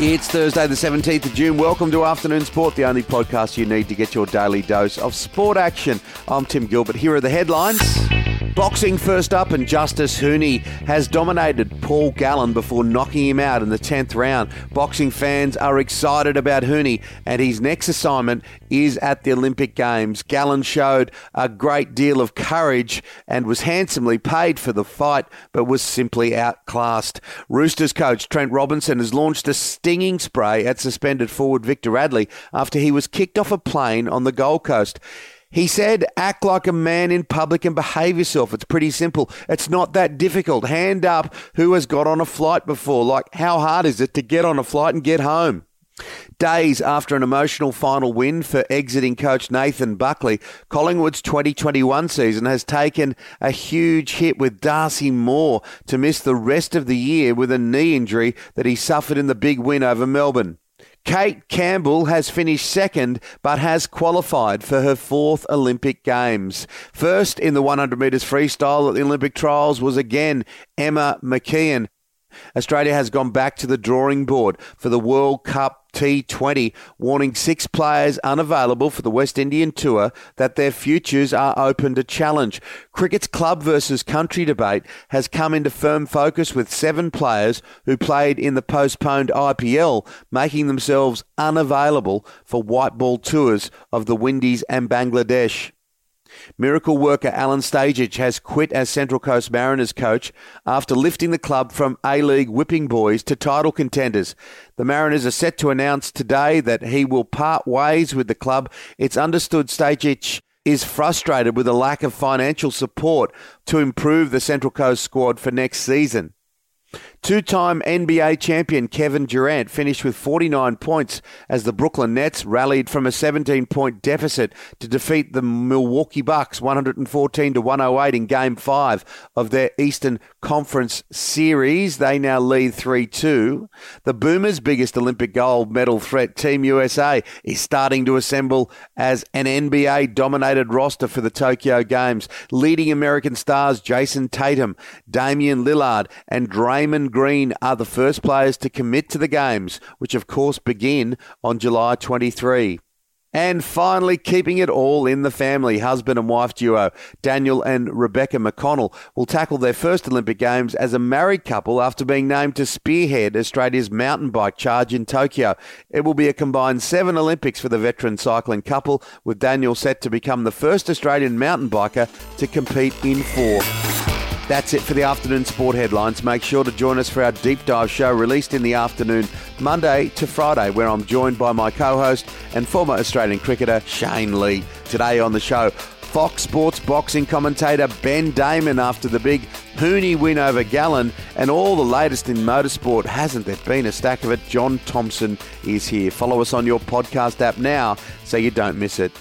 It's Thursday, the 17th of June. Welcome to Afternoon Sport, the only podcast you need to get your daily dose of sport action. I'm Tim Gilbert. Here are the headlines. Boxing first up, and Justis Huni has dominated Paul Gallen before knocking him out in the 10th round. Boxing fans are excited about Huni, and his next assignment is at the Olympic Games. Gallen showed a great deal of courage and was handsomely paid for the fight, but was simply outclassed. Roosters coach Trent Robinson has launched a stinging spray at suspended forward Victor Radley after he was kicked off a plane on the Gold Coast. He said, act like a man in public and behave yourself. It's pretty simple. It's not that difficult. Hand up who has got on a flight before. Like, how hard is it to get on a flight and get home? Days after an emotional final win for exiting coach Nathan Buckley, Collingwood's 2021 season has taken a huge hit with Darcy Moore to miss the rest of the year with a knee injury that he suffered in the big win over Melbourne. Kate Campbell has finished second but has qualified for her fourth Olympic Games. First in the 100 metres freestyle at the Olympic trials was again Emma McKeon. Australia has gone back to the drawing board for the World Cup T20, warning six players unavailable for the West Indian tour that their futures are open to challenge. Cricket's club versus country debate has come into firm focus with seven players who played in the postponed IPL, making themselves unavailable for white ball tours of the Windies and Bangladesh. Miracle worker Alen Stajcic has quit as Central Coast Mariners coach after lifting the club from A League whipping boys to title contenders. The Mariners are set to announce today that he will part ways with the club. It's understood Stajcic is frustrated with a lack of financial support to improve the Central Coast squad for next season. Two time NBA champion Kevin Durant finished with 49 points as the Brooklyn Nets rallied from a 17 point deficit to defeat the Milwaukee Bucks 114 to 108 in Game 5 of their Eastern Conference Series. They now lead 3 2. The Boomers' biggest Olympic gold medal threat, Team USA, is starting to assemble as an NBA dominated roster for the Tokyo Games. Leading American stars Jayson Tatum, Damian Lillard, and Draymond Green are the first players to commit to the games, which of course begin on July 23. And finally, keeping it all in the family, husband and wife duo Daniel and Rebecca McConnell will tackle their first Olympic Games as a married couple after being named to spearhead Australia's mountain bike charge in Tokyo. It will be a combined seven Olympics for the veteran cycling couple, with Daniel set to become the first Australian mountain biker to compete in four. That's it for the afternoon sport headlines. Make sure to join us for our deep dive show released in the afternoon, Monday to Friday, where I'm joined by my co host and former Australian cricketer, Shane Lee. Today on the show, Fox Sports boxing commentator Ben Damon after the big Huni win over Gallen and all the latest in motorsport. Hasn't there been a stack of it? John Thompson is here. Follow us on your podcast app now so you don't miss it.